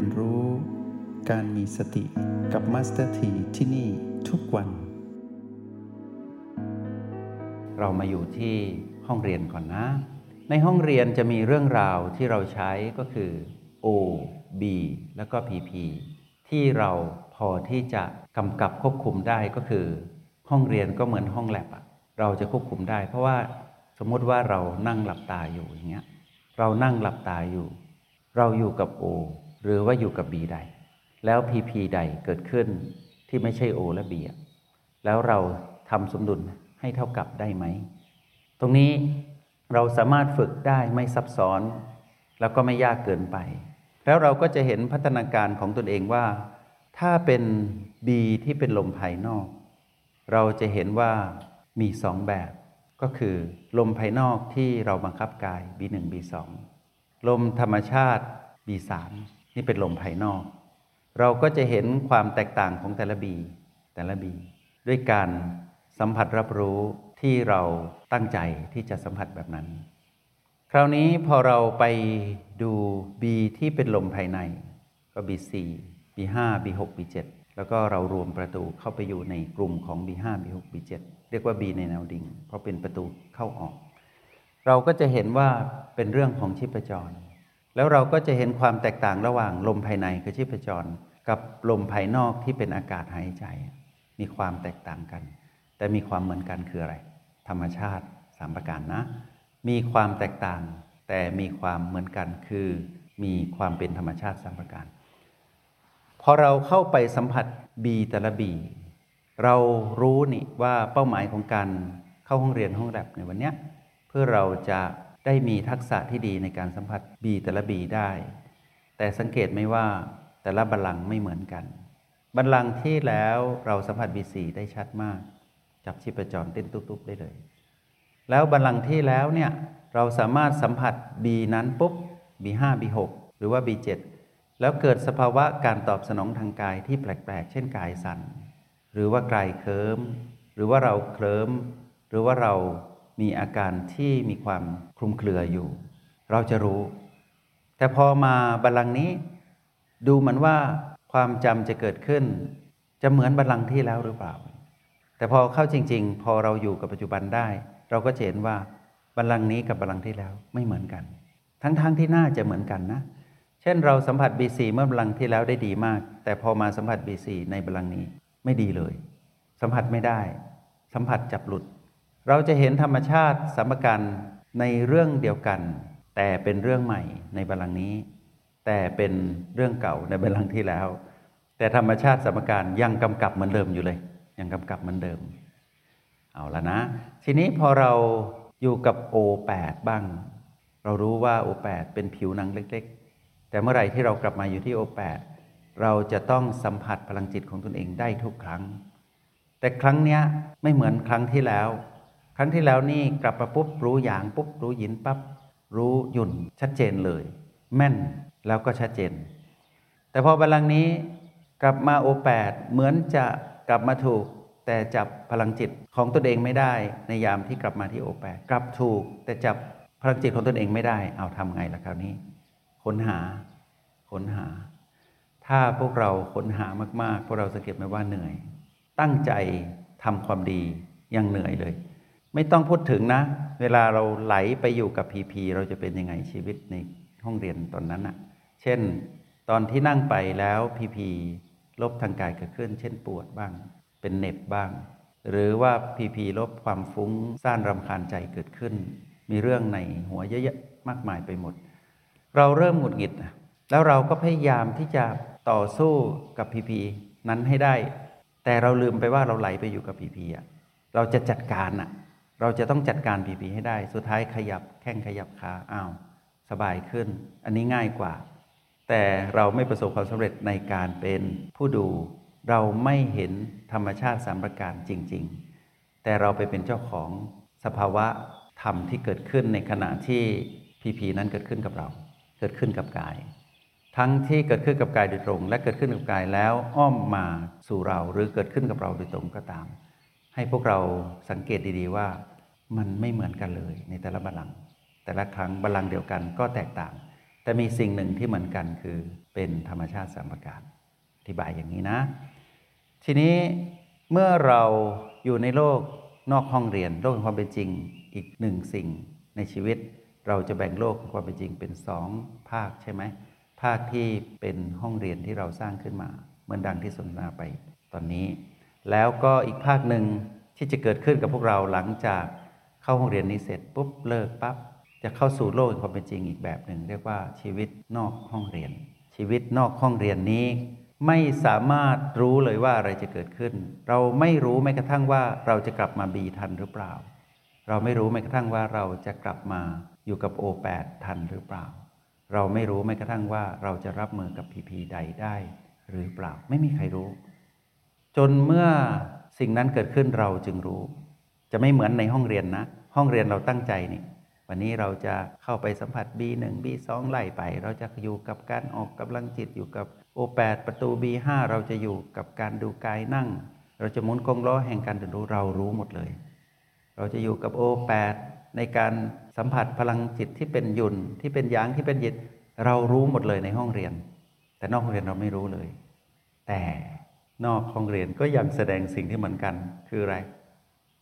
เรียนรู้การมีสติกับ Master T ที่นี่ทุกวัน เรามาอยู่ที่ห้องเรียนก่อนนะ ในห้องเรียนจะมีเรื่องราวที่เราใช้ก็คือ OB แล้วก็ PP ที่เราพอที่จะกำกับควบคุมได้ก็คือ ห้องเรียนก็เหมือนห้องแลบอะเราจะควบคุมได้ เพราะว่าสมมติว่าเรานั่งหลับตาอยู่อย่างเงี้ยเรานั่งหลับตาอยู่ เราอยู่กับ O หรือว่าอยู่กับ B ใด แล้ว PP ใดเกิดขึ้นที่ไม่ใช่ O และ B อะแล้วเราทำสมดุลให้เท่ากับได้ไหม ตรงนี้เราสามารถฝึกได้ไม่ซับซ้อน แล้วก็ไม่ยากเกินไป แล้วเราก็จะเห็นพัฒนาการของตนเองว่า ถ้าเป็น B ที่เป็นลมภายนอก เราจะเห็นว่ามีสองแบบ ก็คือ ลมภายนอกที่เราบังคับกาย B1 B2 ลมธรรมชาติ B3 นี่เป็นลมภายนอก เราก็จะเห็นความแตกต่างของแต่ละ B แต่ละ B ด้วยการสัมผัสรับรู้ที่เราตั้งใจที่จะสัมผัสแบบนั้น คราวนี้พอเราไปดู B ที่เป็นลมภายใน ก็ B4 B5 B6 B7 แล้วก็เรารวมประตูเข้าไปอยู่ในกลุ่มของ B5 B6 B7 เรียกว่า B ในแนวดิ่ง เพราะเป็นประตูเข้าออก เราก็จะเห็นว่าเป็นเรื่องของชีพจร แล้วเราก็จะเห็นความแตกต่างระหว่างลมภายในคือชีพจร กับลมภายนอกที่เป็นอากาศหายใจ มีความแตกต่างกัน แต่มีความเหมือนกันคืออะไร ธรรมชาติสามประการนะ มีความแตกต่าง แต่มีความเหมือนกันคือ มีความเป็นธรรมชาติสามประการพอเราเข้าไปสัมผัสบีแต่ละบีเรารู้นี่ว่าเป้าหมายของการเข้าห้องเรียนห้องแลบในวันนี้เพื่อเราจะ ได้มีทักษะที่ดีในการสัมผัสบีแต่ละบีได้ แต่สังเกตไหมว่าแต่ละบัลลังก์ไม่เหมือนกัน บัลลังก์ที่แล้วเราสัมผัสบีสีได้ชัดมาก จับชีพจรเต้นตุ๊บๆได้เลย แล้วบัลลังก์ที่แล้วเนี่ยเราสามารถสัมผัส B นั้นปุ๊บ B5 B6 หรือว่า B7 แล้วเกิดสภาวะการตอบสนองทางกายที่แปลกๆ เช่นกายสั่นหรือว่ากายเคิมหรือว่าเราเคลิ้มหรือว่าเรา มีอาการที่มีความคลุมเครืออยู่ เราจะรู้ แต่พอมาบัลลังก์นี้ ดูเหมือนว่าความจำจะเกิดขึ้น จะเหมือนบัลลังก์ที่แล้วหรือเปล่า แต่พอเข้าจริง ๆ พอเราอยู่กับปัจจุบันได้ เราก็เห็นว่าบัลลังก์นี้กับบัลลังก์ที่แล้วไม่เหมือนกัน ทั้งๆทที่น่าจะเหมือนกันนะ เช่นเราสัมผัส B4 เมื่อบัลลังก์ที่แล้วได้ดีมาก แต่พอมาสัมผัส B4 ในบัลลังก์นี้ไม่ดีเลย สัมผัสไม่ได้ สัมผัสจับหลุด เราจะเห็นธรรมชาติสมกันในเรื่องเดียวกัน แต่เป็นเรื่องใหม่ในบัลลังก์นี้ แต่เป็นเรื่องเก่าในบัลลังก์ที่แล้ว แต่ธรรมชาติสมการยังกำกับเหมือนเดิมอยู่เลย ยังกำกับเหมือนเดิม เอาละนะ ทีนี้พอเราอยู่กับ O8 บ้าง เรารู้ว่า O8 เป็นผิวหนังเล็ก ๆ แต่เมื่อไหร่ที่เรากลับมาอยู่ที่ O8 เราจะต้องสัมผัสพลังจิตของตนเองได้ทุกครั้ง แต่ครั้งนี้ไม่เหมือนครั้งที่แล้ว รั้งที่แล้วนี่กลับมาปุ๊บรู้อย่างปุ๊บรู้หยินปั๊บรู้หยุ่นชัดเจนเลย แม่นแล้วก็ชัดเจน แต่พอบัลลังนี้กลับมาโอแปดเหมือนจะกลับมาถูก แต่จับพลังจิตของตนเองไม่ได้ในยามที่กลับมาที่โอแปดกลับถูก แต่จับพลังจิตของตนเองไม่ได้ เอาทำไงล่ะคราวนี้ ค้นหาค้นหา ถ้าพวกเราค้นหามากๆ พวกเราสังเกตไหมว่าเหนื่อย ตั้งใจทำความดียังเหนื่อยเลย ไม่ต้องพูดถึงนะ เวลาเราไหลไปอยู่กับ PP เราจะเป็นยังไงชีวิตในห้องเรียนตอนนั้นอะเช่น ตอนที่นั่งไปแล้ว PP ลบทางกายเกิดขึ้น เช่นปวดบ้าง เป็นเหน็บบ้าง หรือว่า PP ลบความฟุ้งซ่านรำคาญใจเกิดขึ้น มีเรื่องในหัวเยอะๆมากมายไปหมด เราเริ่มหงุดหงิดนะแล้วเราก็พยายามที่จะต่อสู้กับ PP นั้นให้ได้ แต่เราลืมไปว่าเราไหลไปอยู่กับพีพีอะเราจะจัดการอะ เราจะต้องจัดการพีพีให้ได้ สุดท้ายขยับแข้งขยับขาอ้าวสบายขึ้น อันนี้ง่ายกว่า แต่เราไม่ประสบความสำเร็จในการเป็นผู้ดู เราไม่เห็นธรรมชาติสามประการจริง ๆ แต่เราไปเป็นเจ้าของสภาวะธรรมที่เกิดขึ้นในขณะที่พีพีนั้นเกิดขึ้นกับเรา เกิดขึ้นกับกาย ทั้งที่เกิดขึ้นกับกายโดยตรง และเกิดขึ้นกับกายแล้วอ้อมมาสู่เราหรือเกิดขึ้นกับเราโดยตรงก็ตาม ให้พวกเราสังเกตดีๆว่า มันไม่เหมือนกันเลยในแต่ละบัลลังก์แต่ละครั้งบัลลังก์เดียวกันก็แตกต่าง แต่มีสิ่งหนึ่งที่เหมือนกันคือเป็นธรรมชาติสามประการอธิบายอย่างนี้นะ ทีนี้เมื่อเราอยู่ในโลกนอกห้องเรียนโลกแห่งความเป็นจริงอีกหนึ่งสิ่งในชีวิต เราจะแบ่งโลกแห่งความเป็นจริงเป็นสองภาคใช่ไหมภาคที่เป็นห้องเรียนที่เราสร้างขึ้นมาเหมือนดังที่สนทนาไปตอนนี้ แล้วก็อีกภาคหนึ่งที่จะเกิดขึ้นกับพวกเราหลังจาก เข้าห้องเรียนนี้เสร็จปุ๊บเลิกปั๊บจะเข้าสู่โลกแห่งความเป็นจริงอีกแบบหนึ่งเรียกว่าชีวิตนอกห้องเรียน ชีวิตนอกห้องเรียนนี้ ไม่สามารถรู้เลยว่าอะไรจะเกิดขึ้น เราไม่รู้แม้กระทั่งว่าเราจะกลับมาบีทันหรือเปล่า เราไม่รู้แม้กระทั่งว่าเราจะกลับมาอยู่กับโอแปดทันหรือเปล่า เราไม่รู้แม้กระทั่งว่าเราจะรับมือกับพีพีใดได้หรือเปล่าไม่มีใครรู้ จนเมื่อสิ่งนั้นเกิดขึ้นเราจึงรู้ จะไม่เหมือนในห้องเรียนนะ ห้องเรียนเราตั้งใจนี่วันนี้เราจะเข้าไปสัมผัส B1 B2 ไล่ไป เราจะอยู่กับการออกกำลังจิตอยู่กับ O8 ประตู B5 เราจะอยู่กับการดูกายนั่ง เราจะหมุนกลงล้อแห่งการเรียนรู้เรารู้หมดเลย เราจะอยู่กับ O8 ในการสัมผัสพลังจิตที่เป็นยุนที่เป็นยางที่เป็นยิตเรารู้หมดเลยในห้องเรียน แต่นอกห้องเรียนเราไม่รู้เลย แต่นอกห้องเรียนก็ยังแสดงสิ่งที่เหมือนกันคืออะไร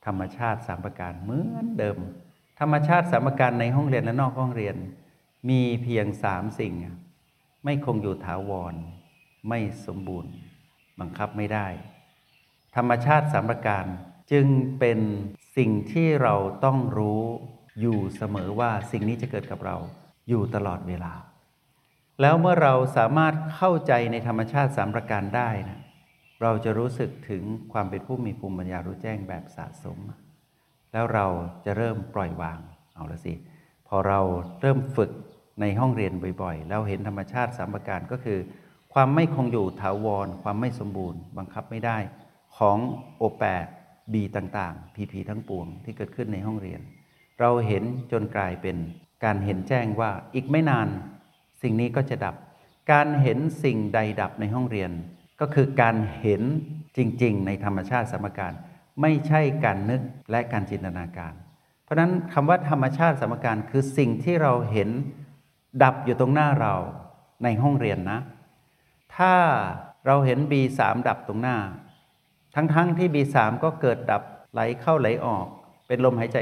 ธรรมชาติสามประการเหมือนเดิม ธรรมชาติสามประการในห้องเรียนและนอกห้องเรียน มีเพียงสามสิ่ง ไม่คงอยู่ถาวร ไม่สมบูรณ์ บังคับไม่ได้ ธรรมชาติสามประการจึงเป็นสิ่งที่เราต้องรู้อยู่เสมอว่าสิ่งนี้จะเกิดกับเราอยู่ตลอดเวลา แล้วเมื่อเราสามารถเข้าใจในธรรมชาติสามประการได้นะ เราจะรู้สึกถึงความเป็นผู้มีภูมิปัญญารู้แจ้งแบบสะสม แล้วเราจะเริ่มปล่อยวางเอาละสิพอเราเริ่มฝึกในห้องเรียนบ่อยๆ แล้วเห็นธรรมชาติสามประการก็คือ ความไม่คงอยู่ถาวร ความไม่สมบูรณ์ บังคับไม่ได้ ของโอแปดบีต่างๆ พีพีทั้งปวงที่เกิดขึ้นในห้องเรียน เราเห็นจนกลายเป็นการเห็นแจ้งว่าอีกไม่นาน สิ่งนี้ก็จะดับ การเห็นสิ่งใดดับในห้องเรียน ก็คือการเห็นจริง ๆ ในธรรมชาติสมการ ไม่ใช่การนึกและการจินตนาการ เพราะนั้นคำว่าธรรมชาติสมการคือสิ่งที่เราเห็นดับอยู่ตรงหน้าเราในห้องเรียนนะ ถ้าเราเห็น B3 ดับตรงหน้า ทั้งๆทที่ B3 ก็เกิดดับไหลเข้าไหลออก เป็นลมหายใจ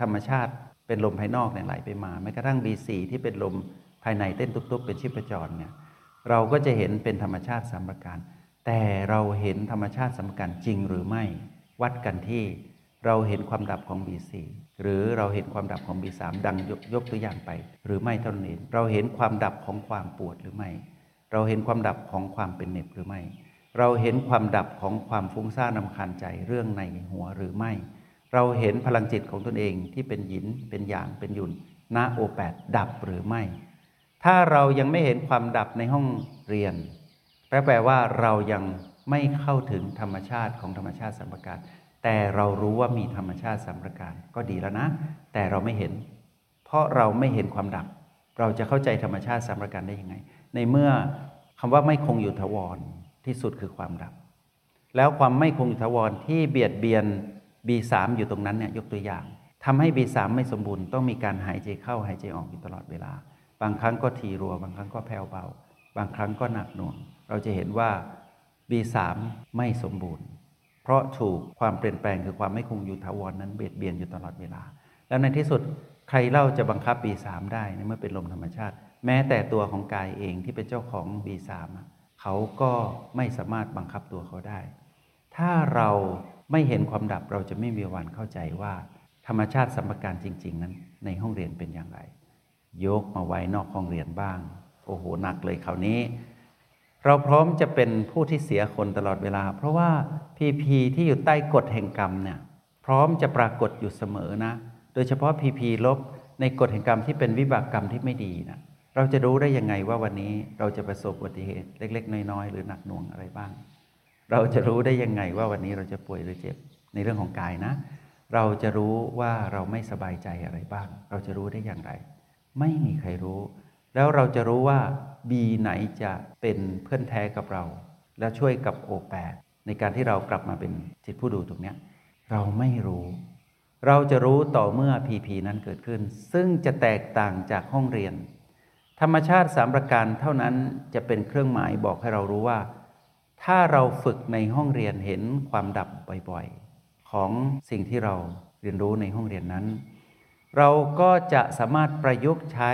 ธรรมชาติ เป็นลมภายนอกเนี่ยไหลไปมาแม้กระทั่ง B4 ที่เป็นลมภายในเต้นตุบๆเป็นชีพจรเนี่ยเราก็จะเห็นเป็นธรรมชาติสามประการ แต่เราเห็นธรรมชาติสามประการจริงหรือไม่ วัดกันที่เราเห็นความดับของ B4 หรือเราเห็นความดับของ B3 ดังยกยกตัวอย่างไป หรือไม่เท่านั้นเองเราเห็นความดับของความปวดหรือไม่ เราเห็นความดับของความเป็นเหน็บหรือไม่ เราเห็นความดับของความฟุ้งซ่านนำคาญใจเรื่องในหัวหรือไม่ เราเห็นพลังจิตของตนเองที่เป็นหยินเป็นหยางเป็นยุนณโอแปดดับหรือไม่ ถ้าเรายังไม่เห็นความดับในห้องเรียน แปลว่าเรายังไม่เข้าถึงธรรมชาติของธรรมชาติสัมปการแต่เรารู้ว่ามีธรรมชาติสัมปการก็ดีแล้วนะ แต่เราไม่เห็น เพราะเราไม่เห็นความดับ เราจะเข้าใจธรรมชาติสัมปการได้ยังไง ในเมื่อคำว่าไม่คงอยู่ทวรที่สุดคือความดับ แล้วความไม่คงอยู่ทวรที่เบียดเบียน B3 อยู่ตรงนั้นเนี่ยยกตัวอย่างทำให้ B3 ไม่สมบูรณ์ต้องมีการหายใจเข้าหายใจออกอยู่ตลอดเวลา บางครั้งก็ทีรัว บางครั้งก็แผ่วเบา บางครั้งก็หนักหน่วง เราจะเห็นว่า B3 ไม่สมบูรณ์ เพราะถูกความเปลี่ยนแปลงคือความไม่คงอยู่ทวรนั้นเบียดเบียนอยู่ตลอดเวลา แล้วในที่สุดใครเล่าจะบังคับ B3 ได้ในเมื่อเป็นลมธรรมชาติ แม้แต่ตัวของกายเองที่เป็นเจ้าของ B3 เขาก็ไม่สามารถบังคับตัวเขาได้ ถ้าเราไม่เห็นความดับเราจะไม่มีวันเข้าใจว่า ธรรมชาติสัมปการจริง ๆ นั้น ในห้องเรียนเป็นอย่างไร ยกมาไว้นอกห้องเรียนบ้าง โอ้โหหนักเลยคราวนี้ เราพร้อมจะเป็นผู้ที่เสียคนตลอดเวลา เพราะว่าพีพีที่อยู่ใต้กฎแห่งกรรมเนี่ยพร้อมจะปรากฏอยู่เสมอนะ โดยเฉพาะพีพีลบในกฎแห่งกรรมที่เป็นวิบากกรรมที่ไม่ดีนะเราจะรู้ได้ยังไงว่าวันนี้เราจะประสบอุบัติเหตุเล็ก ๆ น้อยๆหรือหนักหน่วงอะไรบ้าง เราจะรู้ได้ยังไงว่าวันนี้เราจะป่วยหรือเจ็บในเรื่องของกายนะ เราจะรู้ว่าเราไม่สบายใจอะไรบ้าง เราจะรู้ได้อย่างไร ไม่มีใครรู้ แล้วเราจะรู้ว่าบีไหนจะเป็นเพื่อนแท้กับเรา แล้วช่วยกับโอแปในการที่เรากลับมาเป็นจิตผู้ดูตรงนี้เราไม่รู้ เราจะรู้ต่อเมื่อพีพีนั้นเกิดขึ้น ซึ่งจะแตกต่างจากห้องเรียน ธรรมชาติสามประการเท่านั้นจะเป็นเครื่องหมายบอกให้เรารู้ว่า ถ้าเราฝึกในห้องเรียนเห็นความดับบ่อยๆ ของสิ่งที่เราเรียนรู้ในห้องเรียนนั้น เราก็จะสามารถประยุกต์ใช้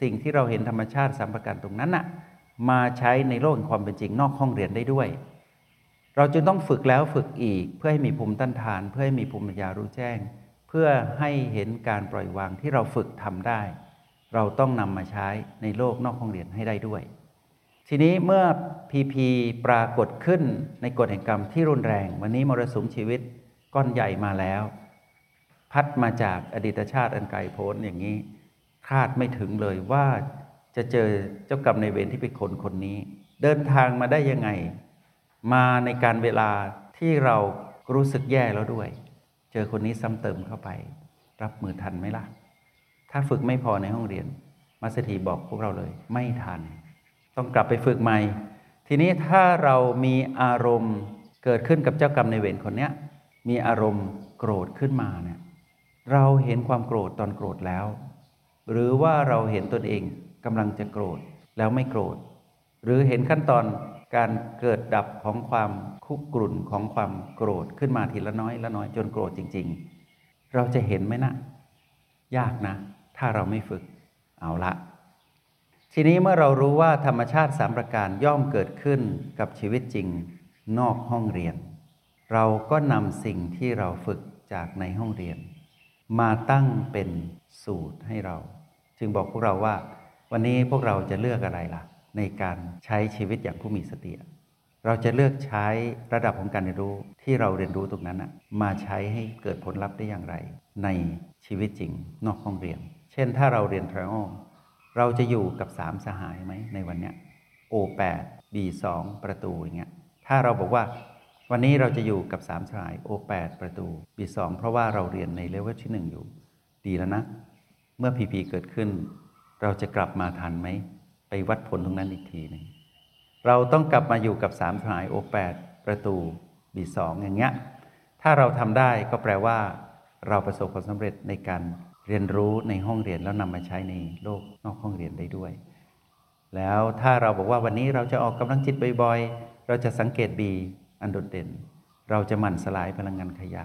สิ่งที่เราเห็นธรรมชาติสามประการตรงนั้นน่ะมาใช้ในโลกความเป็นจริงนอกห้องเรียนได้ด้วย เราจึงต้องฝึกแล้วฝึกอีกเพื่อให้มีภูมิต้านทาน เพื่อให้มีภูมิปัญญารู้แจ้ง เพื่อให้เห็นการปล่อยวางที่เราฝึกทำได้ เราต้องนำมาใช้ในโลกนอกห้องเรียนให้ได้ด้วย ทีนี้เมื่อพีพีปรากฏขึ้นในกฎแห่งกรรมที่รุนแรง วันนี้มรสุมชีวิตก้อนใหญ่มาแล้ว พัดมาจากอดีตชาติอันไกลโพ้นอย่างนี้ คาดไม่ถึงเลยว่าจะเจอเจ้ากรรมในเวรที่เป็นคนคนนี้ เดินทางมาได้ยังไง มาในการเวลาที่เรารู้สึกแย่แล้วด้วย เจอคนนี้ซ้ำเติมเข้าไป รับมือทันไหมล่ะ ถ้าฝึกไม่พอในห้องเรียน มาสถีบอกพวกเราเลย ไม่ทัน ต้องกลับไปฝึกใหม่ ทีนี้ถ้าเรามีอารมณ์เกิดขึ้นกับเจ้ากรรมในเวรคนนี้มีอารมณ์โกรธขึ้นมาเนี่ย เราเห็นความโกรธตอนโกรธแล้ว หรือว่าเราเห็นตนเองกำลังจะโกรธแล้วไม่โกรธ หรือเห็นขั้นตอนการเกิดดับของความคุกรุ่นของความโกรธขึ้นมาทีละน้อยละน้อยจนโกรธจริง ๆ เราจะเห็นไหมนะ ยากนะ ถ้าเราไม่ฝึกเอาละ ทีนี้เมื่อเรารู้ว่าธรรมชาติสามประการย่อมเกิดขึ้นกับชีวิตจริงนอกห้องเรียน เราก็นำสิ่งที่เราฝึกจากในห้องเรียน มาตั้งเป็นสูตรให้เรา จึงบอกพวกเราว่า วันนี้พวกเราจะเลือกอะไรล่ะ ในการใช้ชีวิตอย่างผู้มีสติเราจะเลือกใช้ระดับของการเรียนรู้ที่เราเรียนรู้ตรงนั้นมาใช้ให้เกิดผลลัพธ์ได้อย่างไร ในชีวิตจริงนอกห้องเรียน เช่นถ้าเราเรียน trial เราจะอยู่กับสามสหายไหมในวันเนี้ย O8 B2 ประตูอย่างเงี้ยถ้าเราบอกว่า วันนี้เราจะอยู่กับสามสาย O8 ประตู B2 เพราะว่าเราเรียนในเลเวลที่1อยู่ ดีแล้วนะ เมื่อ PP เกิดขึ้น เราจะกลับมาทันไหม ไปวัดผลตรงนั้นอีกทีหนึงเราต้องกลับมาอยู่กับสามสาย O8 ประตู B2 องอย่างเงี้ยถ้าเราทำได้ก็แปลว่า เราประสบความสำเร็จในการเรียนรู้ในห้องเรียนแล้วนำมาใช้ในโลกนอกห้องเรียนได้ด้วย แล้วถ้าเราบอกว่าวันนี้เราจะออกกำลังจิตบ่อยๆ เราจะสังเกต B อันโดดเด่น เราจะหมั่นสลายพลังงานขยะ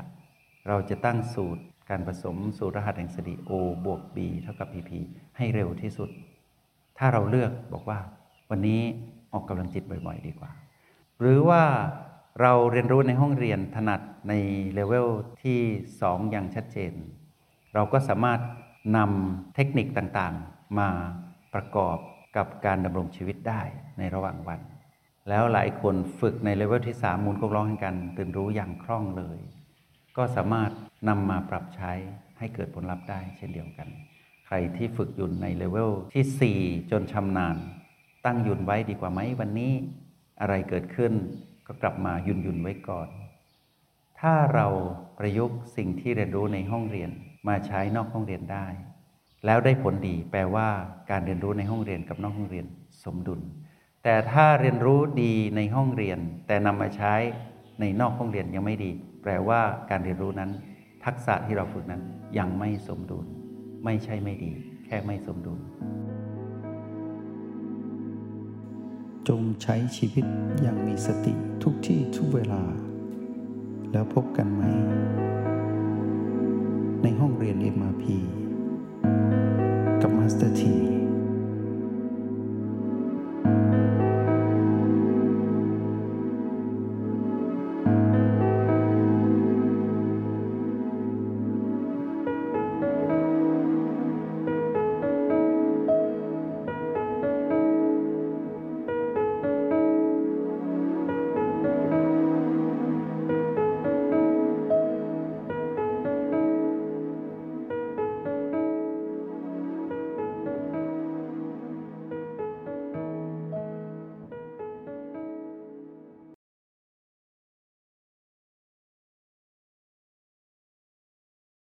เราจะตั้งสูตรการผสมสูตรรหัสแห่งสติ O บวก B เท่ากับ PP ให้เร็วที่สุด ถ้าเราเลือกบอกว่า วันนี้ออกกำลังจิตบ่อยๆ ดีกว่า หรือว่าเราเรียนรู้ในห้องเรียนถนัดในเลเวลที่ 2 อย่างชัดเจน เราก็สามารถนำเทคนิคต่างๆ มาประกอบกับการดำรงชีวิตได้ในระหว่างวัน แล้วหลายคนฝึกในเลเวลที่ 3 มูลกร้องแห่งการตื่นรู้อย่างคล่องเลย ก็สามารถนำมาปรับใช้ให้เกิดผลลัพธ์ได้เช่นเดียวกัน ใครที่ฝึกหยุ่นในเลเวลที่ 4 จนชำนาญ ตั้งหยุ่นไว้ดีกว่าไหมวันนี้อะไรเกิดขึ้นก็กลับมาหยุ่นหยุ่นไว้ก่อน ถ้าเราประยุกต์สิ่งที่เรียนรู้ในห้องเรียนมาใช้นอกห้องเรียนได้ แล้วได้ผลดีแปลว่าการเรียนรู้ในห้องเรียนกับนอกห้องเรียนสมดุล แต่ถ้าเรียนรู้ดีในห้องเรียน แต่นำมาใช้ในนอกห้องเรียนยังไม่ดี แปลว่าการเรียนรู้นั้น ทักษะที่เราฝึกนั้นยังไม่สมดุล ไม่ใช่ไม่ดี แค่ไม่สมดุล จงใช้ชีวิตอย่างมีสติทุกที่ทุกเวลา แล้วพบกันไหม ในห้องเรียน MRP กับมาสเตอร์ที